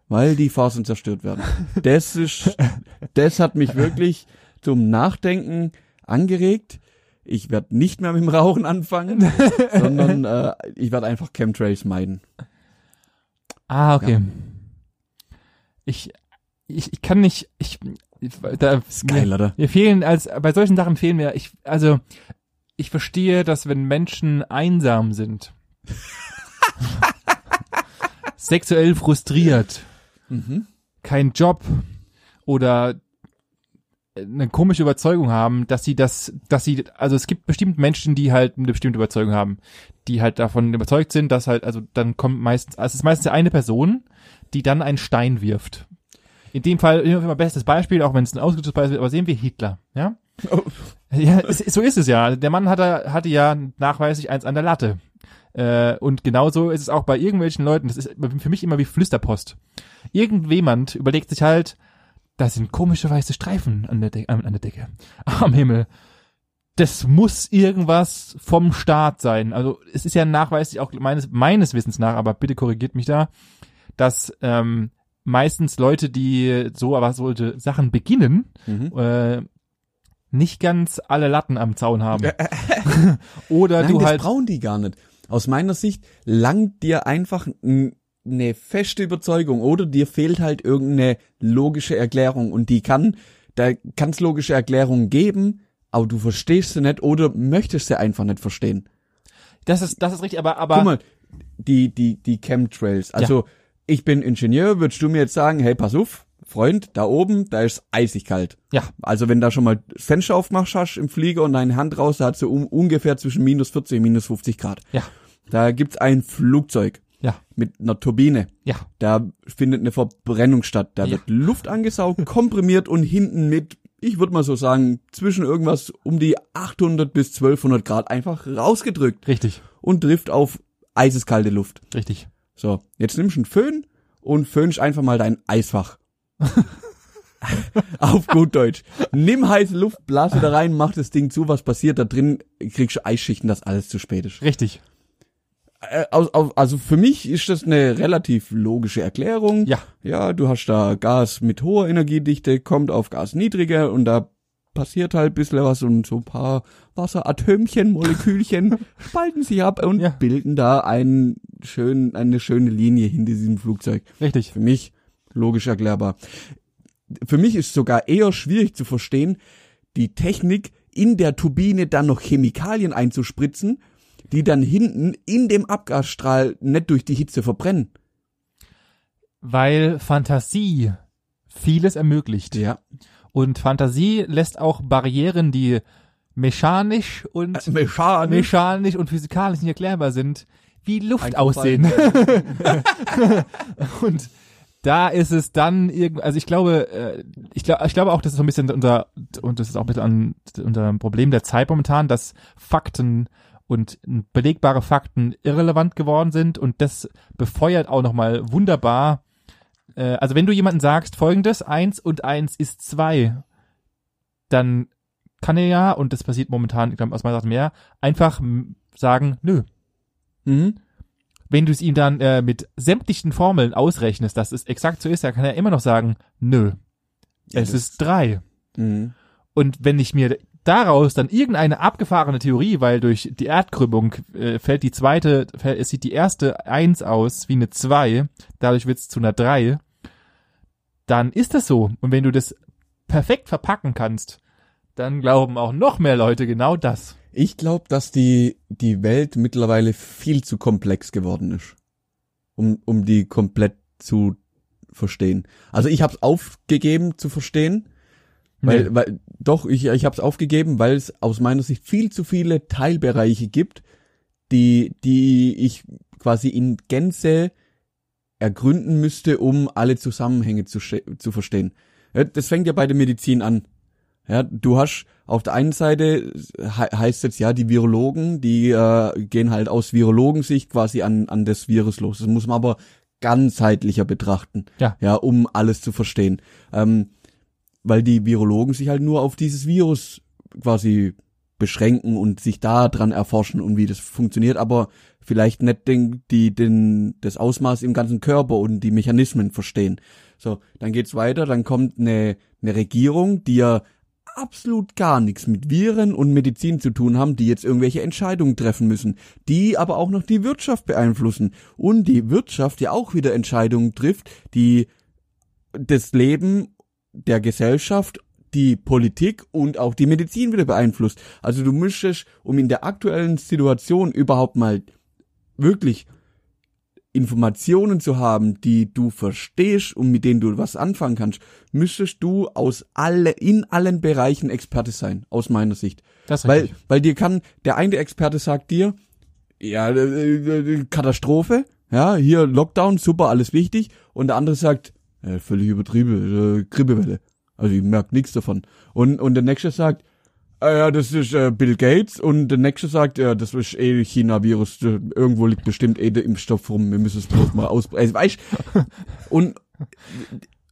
Weil die Fasern zerstört werden. Das ist, das hat mich wirklich zum Nachdenken angeregt. Ich werde nicht mehr mit dem Rauchen anfangen, sondern äh, ich werde einfach Chemtrails meiden. Ah, okay. Ich, ich, ich kann nicht, ich, da, Geil, oder? Mir fehlen, als, bei solchen Sachen fehlen mir, ich, also, ich verstehe, dass wenn Menschen einsam sind, sexuell frustriert, Mhm. kein Job oder eine komische Überzeugung haben, dass sie das, dass sie, also es gibt bestimmt Menschen, die halt eine bestimmte Überzeugung haben, die halt davon überzeugt sind, dass halt, also dann kommt meistens, also es ist meistens eine Person, die dann einen Stein wirft. In dem Fall immer bestes Beispiel, auch wenn es ein ausgedrücktes Beispiel ist, aber sehen wir Hitler, ja? Oh. Ja, es, so ist es ja. Der Mann hatte, hatte ja nachweislich eins an der Latte. Äh, und genauso ist es auch bei irgendwelchen Leuten, das ist für mich immer wie Flüsterpost. Irgendjemand überlegt sich halt, da sind komische weiße Streifen an der, De an, der Decke, am Himmel. Das muss irgendwas vom Staat sein. Also es ist ja nachweislich auch meines, meines Wissens nach, aber bitte korrigiert mich da, dass ähm, meistens Leute, die so aber solche Sachen beginnen, Mhm. äh, nicht ganz alle Latten am Zaun haben. Oder Nein, du das halt brauchen die gar nicht. Aus meiner Sicht langt dir einfach eine feste Überzeugung oder dir fehlt halt irgendeine logische Erklärung und die kann, da kann es logische Erklärungen geben, aber du verstehst sie nicht oder möchtest sie einfach nicht verstehen. das ist das ist richtig, aber aber Guck mal, die, die, die Chemtrails. Also, ich bin Ingenieur, würdest du mir jetzt sagen, hey, pass auf, Freund, da oben, da ist eisig kalt. ja, Also wenn da schon mal das Fenster aufmachst hast im Flieger und deine Hand raus, da hat so um, ungefähr zwischen minus 40 und minus 50 Grad. ja, Da gibt's ein Flugzeug ja, mit einer Turbine. ja, Da findet eine Verbrennung statt. Da Ja. wird Luft angesaugt, komprimiert und hinten mit, ich würde mal so sagen, zwischen irgendwas um die 800 bis 1200 Grad einfach rausgedrückt richtig, und trifft auf eiseskalte Luft. richtig. So, jetzt nimmst du einen Föhn und föhnst einfach mal dein Eisfach. Auf gut Deutsch. Nimm heiße Luft, blase da rein, mach das Ding zu, was passiert da drin, kriegst du Eisschichten, dass alles zu spät ist. Richtig. Äh, also für mich ist das eine relativ logische Erklärung. Ja. Ja, du hast da Gas mit hoher Energiedichte, kommt auf Gas niedriger und da passiert halt ein bisschen was und so ein paar Wasseratömchen, Molekülchen spalten sich ab und Ja. bilden da einen schönen, eine schöne Linie hinter diesem Flugzeug. Richtig. Für mich logisch erklärbar. Für mich ist sogar eher schwierig zu verstehen, die Technik in der Turbine dann noch Chemikalien einzuspritzen, die dann hinten in dem Abgasstrahl nicht durch die Hitze verbrennen. Weil Fantasie vieles ermöglicht. Ja. Und Fantasie lässt auch Barrieren, die mechanisch und Mechanisch. mechanisch und physikalisch nicht erklärbar sind, wie Luft Einfach aussehen. und da ist es dann irgend, also ich glaube, äh, ich glaube, ich glaube auch, das ist so ein bisschen unser, und das ist auch ein bisschen an, unser Problem der Zeit momentan, dass Fakten und belegbare Fakten irrelevant geworden sind und das befeuert auch nochmal wunderbar. Äh, also wenn du jemanden sagst, folgendes, eins und eins ist zwei, dann kann er ja, und das passiert momentan, ich glaube, aus meiner Sicht mehr, einfach sagen, nö. Mhm. Wenn du es ihm dann äh, mit sämtlichen Formeln ausrechnest, dass es exakt so ist, dann kann er immer noch sagen, nö. Ja, es ist drei. Mhm. Und wenn ich mir daraus dann irgendeine abgefahrene Theorie, weil durch die Erdkrümmung äh, fällt die zweite, fällt, es sieht die erste eins aus wie eine zwei, dadurch wird es zu einer drei, dann ist das so. Und wenn du das perfekt verpacken kannst, dann glauben auch noch mehr Leute genau das. Ich glaube, dass die, die Welt mittlerweile viel zu komplex geworden ist, um, um die komplett zu verstehen. Also ich habe es aufgegeben zu verstehen, weil, Nee. weil doch, ich, ich habe es aufgegeben, weil es aus meiner Sicht viel zu viele Teilbereiche gibt, die, die ich quasi in Gänze ergründen müsste, um alle Zusammenhänge zu, zu verstehen. Das fängt ja bei der Medizin an. Ja, du hast auf der einen Seite he heißt jetzt ja, die Virologen, die äh, gehen halt aus Virologensicht quasi an, an das Virus los. Das muss man aber ganzheitlicher betrachten. Ja. Ja, um alles zu verstehen. Ähm, weil die Virologen sich halt nur auf dieses Virus quasi beschränken und sich da dran erforschen und wie das funktioniert, aber vielleicht nicht den, die, den, das Ausmaß im ganzen Körper und die Mechanismen verstehen. So, dann geht's weiter, dann kommt eine, eine Regierung, die ja absolut gar nichts mit Viren und Medizin zu tun haben, die jetzt irgendwelche Entscheidungen treffen müssen, die aber auch noch die Wirtschaft beeinflussen und die Wirtschaft ja auch wieder Entscheidungen trifft, die das Leben der Gesellschaft, die Politik und auch die Medizin wieder beeinflusst. Also du müsstest, um in der aktuellen Situation überhaupt mal wirklich Informationen zu haben, die du verstehst und mit denen du was anfangen kannst, müsstest du aus alle, in allen Bereichen Experte sein, aus meiner Sicht. Das Weil, richtig. weil dir kann, der eine Experte sagt dir, ja, äh, äh, Katastrophe, ja, hier Lockdown, super, alles wichtig, und der andere sagt, äh, völlig übertrieben, äh, Grippewelle. Also ich merke nichts davon. Und, und der nächste sagt, ah ja, das ist äh, Bill Gates und der nächste sagt, ja, das ist eh China-Virus, äh, irgendwo liegt bestimmt eh der Impfstoff rum, wir müssen es bloß mal ausbrechen. Weißt und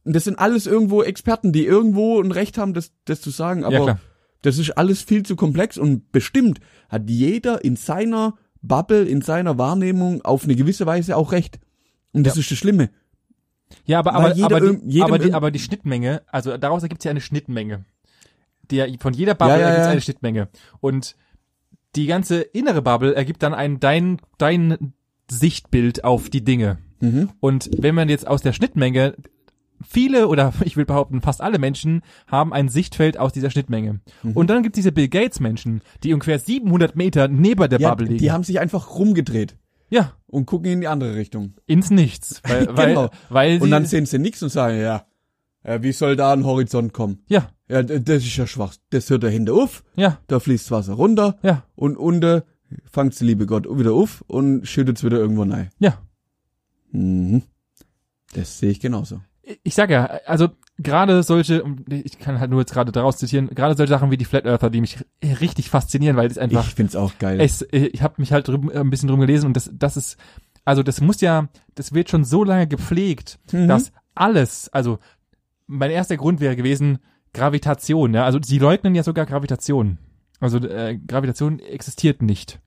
das sind alles irgendwo Experten, die irgendwo ein Recht haben, das, das zu sagen, ja, aber klar. das ist alles viel zu komplex und bestimmt hat jeder in seiner Bubble, in seiner Wahrnehmung auf eine gewisse Weise auch recht. Und das Ja. ist das Schlimme. Ja, aber, aber, aber, die, jedem aber, die, aber die Schnittmenge, also daraus ergibt sich eine Schnittmenge. Die, von jeder Bubble Ja, ja, ergibt ja. eine Schnittmenge. Und die ganze innere Bubble ergibt dann ein dein, dein Sichtbild auf die Dinge. Mhm. Und wenn man jetzt aus der Schnittmenge viele oder ich will behaupten fast alle Menschen haben ein Sichtfeld aus dieser Schnittmenge. Mhm. Und dann gibt es diese Bill Gates Menschen, die ungefähr 700 Meter neben der Ja, Bubble liegen. die haben sich einfach rumgedreht ja, und gucken in die andere Richtung. ins Nichts. Weil, Genau. weil, Und dann sehen sie nichts und sagen, ja, ja, wie soll da ein Horizont kommen? ja, Ja, das ist ja schwach. Das hört dahinter auf, ja, da fließt Wasser runter ja, und unter fangt's liebe Gott wieder auf und schüttet's wieder irgendwo rein. ja. Mhm. Das sehe ich genauso. ich sag ja, also gerade solche, ich kann halt nur jetzt gerade daraus zitieren, gerade solche Sachen wie die Flat Earther, die mich richtig faszinieren, weil es einfach, ich find's auch geil. äh, ich habe mich halt drüben, äh, ein bisschen drum gelesen und das, das ist, also das muss ja, das wird schon so lange gepflegt, Mhm. dass alles, also mein erster Grund wäre gewesen Gravitation, ja, also sie leugnen ja sogar Gravitation. Also äh, Gravitation existiert nicht.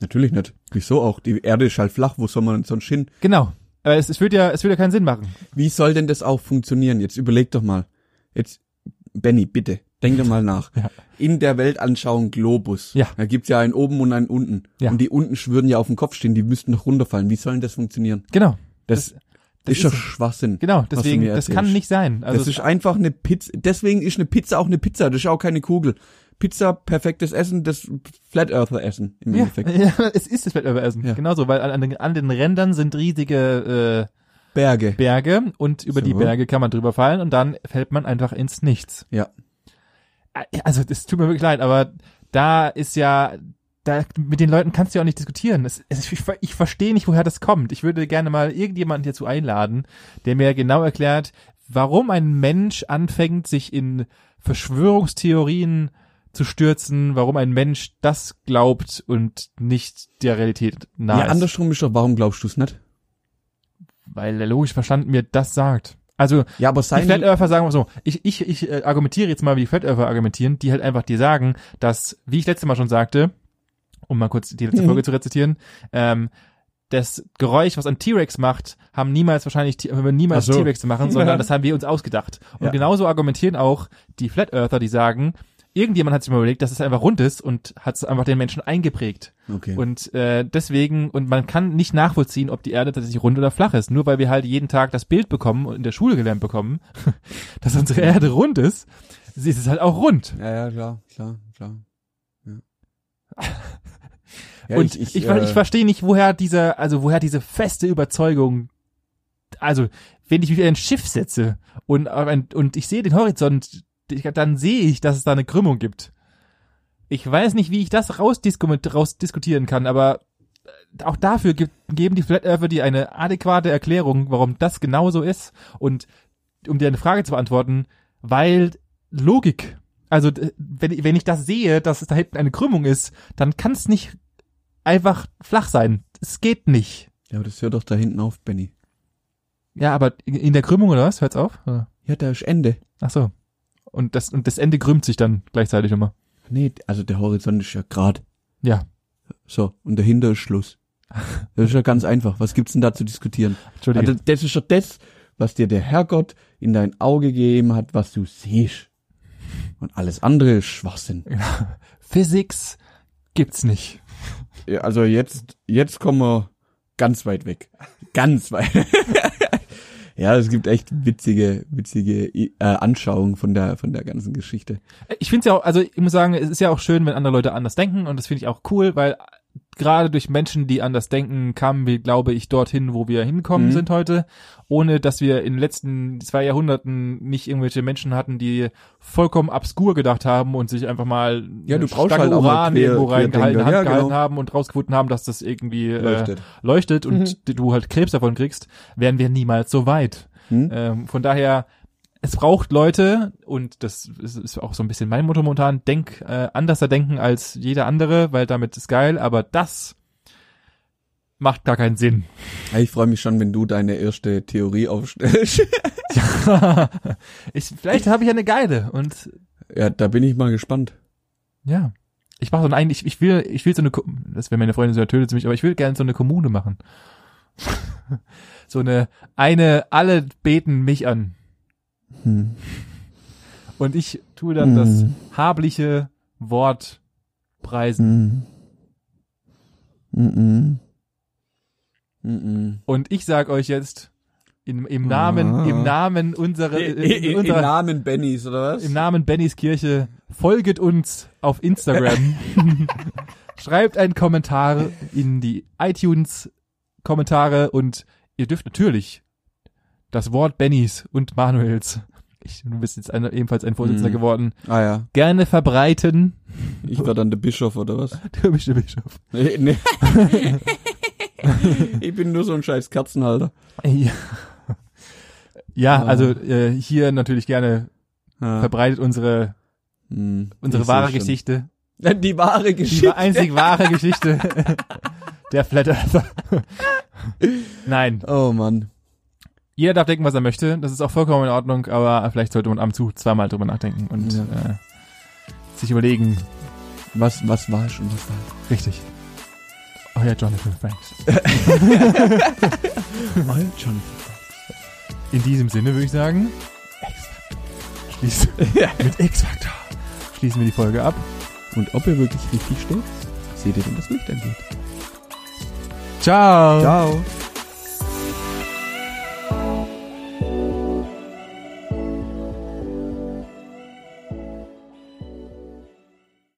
Natürlich nicht. Wieso auch? Die Erde ist halt flach, wo soll man sonst hin? Genau. Äh, es, es würde ja, es würde ja keinen Sinn machen. Wie soll denn das auch funktionieren? Jetzt überleg doch mal. Jetzt, Benny, bitte, denk doch mal nach. Ja. In der Weltanschauung Globus, Ja. da gibt's ja einen oben und einen unten. Ja. Und die unten würden ja auf dem Kopf stehen, die müssten noch runterfallen. Wie soll denn das funktionieren? Genau. Das, Das- ist ist doch. Schwachsinn. Genau, deswegen, das kann nicht sein. Also das ist einfach eine Pizza. Deswegen ist eine Pizza auch eine Pizza. Das ist auch keine Kugel. Pizza, perfektes Essen, das Flat Earther Essen im ja, Endeffekt. ja, es ist das Weltöveressen. Ja. Genauso, weil an, den, an den Rändern sind riesige Berge. äh, Berge und über die So. Berge kann man drüber fallen und dann fällt man einfach ins Nichts. Ja. Also das tut mir wirklich leid, aber da ist ja, da mit den Leuten kannst du ja auch nicht diskutieren. Es, ich, ich verstehe nicht, woher das kommt. Ich würde gerne mal irgendjemanden hierzu einladen, der mir genau erklärt, warum ein Mensch anfängt, sich in Verschwörungstheorien zu stürzen, warum ein Mensch das glaubt und nicht der Realität nahe Ja, ist. andersrum ist doch, warum glaubst du's nicht? Weil der logische Verstand mir das sagt. Also Ja, aber die Flat Earther sagen wir so, ich, ich, ich äh, argumentiere jetzt mal, wie die Flat Earther argumentieren, die halt einfach dir sagen, dass, wie ich letztes Mal schon sagte, um mal kurz die letzte Mhm. Folge zu rezitieren, ähm, das Geräusch, was ein T-Rex macht, haben niemals wahrscheinlich wir niemals so. T-Rex machen, sondern das haben wir uns ausgedacht. Und Ja. genauso argumentieren auch die Flat Earther, die sagen, irgendjemand hat sich mal überlegt, dass es einfach rund ist und hat es einfach den Menschen eingeprägt. okay. Und äh, deswegen, und man kann nicht nachvollziehen, ob die Erde tatsächlich rund oder flach ist. Nur weil wir halt jeden Tag das Bild bekommen und in der Schule gelernt bekommen, dass unsere Erde rund ist, sie ist es halt auch rund. ja, ja, klar, klar, klar. Ja. Ja, und ich, ich, ver- äh, ich verstehe nicht, woher diese, also woher diese feste Überzeugung, also wenn ich mich in ein Schiff setze und, und ich sehe den Horizont, ich- dann sehe ich, dass es da eine Krümmung gibt. Ich weiß nicht, wie ich das rausdisku- rausdiskutieren kann, aber äh, auch dafür gibt, geben die Flat Earther dir eine adäquate Erklärung, warum das genauso ist. Und um dir eine Frage zu beantworten, weil Logik, also wenn, ich- wenn ich das sehe, dass es da hinten eine Krümmung ist, dann kann es nicht einfach flach sein. Es geht nicht. Ja, aber das hört doch da hinten auf, Benny. Ja, aber in- in der Krümmung oder was? Hört's auf? Oder? Ja, da ist Ende. Ach so. Und das, und das Ende krümmt sich dann gleichzeitig immer. Nee, also der Horizont ist ja grad. Ja. So, und dahinter ist Schluss. Das ist ja ganz einfach. Was gibt's denn da zu diskutieren? Entschuldige. Also das ist ja das, was dir der Herrgott in dein Auge gegeben hat, was du siehst. Und alles andere ist Schwachsinn. Physics gibt's nicht. Ja, also jetzt, jetzt kommen wir ganz weit weg. Ganz weit. ja, es gibt echt witzige, witzige äh, Anschauungen von der, von der ganzen Geschichte. Ich finde es ja auch, also ich muss sagen, es ist ja auch schön, wenn andere Leute anders denken und das finde ich auch cool, weil gerade durch Menschen, die anders denken, kamen wir, glaube ich, dorthin, wo wir hinkommen Mhm. sind heute, ohne dass wir in den letzten zwei Jahrhunderten nicht irgendwelche Menschen hatten, die vollkommen obskur gedacht haben und sich einfach mal Ja, du eine brauchst Stange halt Uran quer- irgendwo reingehalten. Ja, Hand gehalten genau. haben und rausgefunden haben, dass das irgendwie äh, Leuchtet. leuchtet und du halt Krebs davon kriegst, wären wir niemals so weit. Hm? Ähm, von daher, es braucht Leute, und das ist, auch so ein bisschen mein Motto momentan, denk, äh, anderser denken als jeder andere, weil damit ist geil, aber das macht gar keinen Sinn. Ja, Ich freue mich schon, wenn du deine erste Theorie aufstellst. ich, vielleicht habe ich eine geile und ja, da bin ich mal gespannt. ja. Ich mache so ein, ich, ich will, ich will so eine, das wäre meine Freundin so tötet sie mich, aber ich will gerne so eine Kommune machen. so eine, eine, alle beten mich an. Hm. Und ich tue dann Mhm. das habliche Wort preisen. Hm. Mhm. Mhm. Und ich sag euch jetzt im, im Namen, Ah. im Namen unserer, I- in i- Im unserer Namen Bennys, oder was? im Namen Bennys Kirche, folget uns auf Instagram. Schreibt einen Kommentar in die iTunes Kommentare und ihr dürft natürlich das Wort Bennys und Manuels, ich, du bist jetzt eine, ebenfalls ein Vorsitzender Mhm. geworden, ah ja, gerne verbreiten. ich war dann der Bischof, oder was? Du bist der Bischof. Nee, nee. ich bin nur so ein scheiß Kerzenhalter. Ja, ja Ah. also äh, hier natürlich gerne Ja. verbreitet unsere Hm, unsere wahre. Geschichte. Die wahre Die Geschichte. einzig wahre Geschichte der Flat Earther. Nein, Oh Mann. Jeder darf denken, was er möchte. Das ist auch vollkommen in Ordnung, aber vielleicht sollte man ab und zu zweimal drüber nachdenken und Ja. äh, sich überlegen, Was, was war schon, was war richtig. Oh ja, Jonathan Franks. Mal John. In diesem Sinne würde ich sagen, schließen, mit X-Factor schließen wir die Folge ab. Und ob er wirklich richtig steht, seht ihr, wenn das Licht angeht. Ciao. Ciao.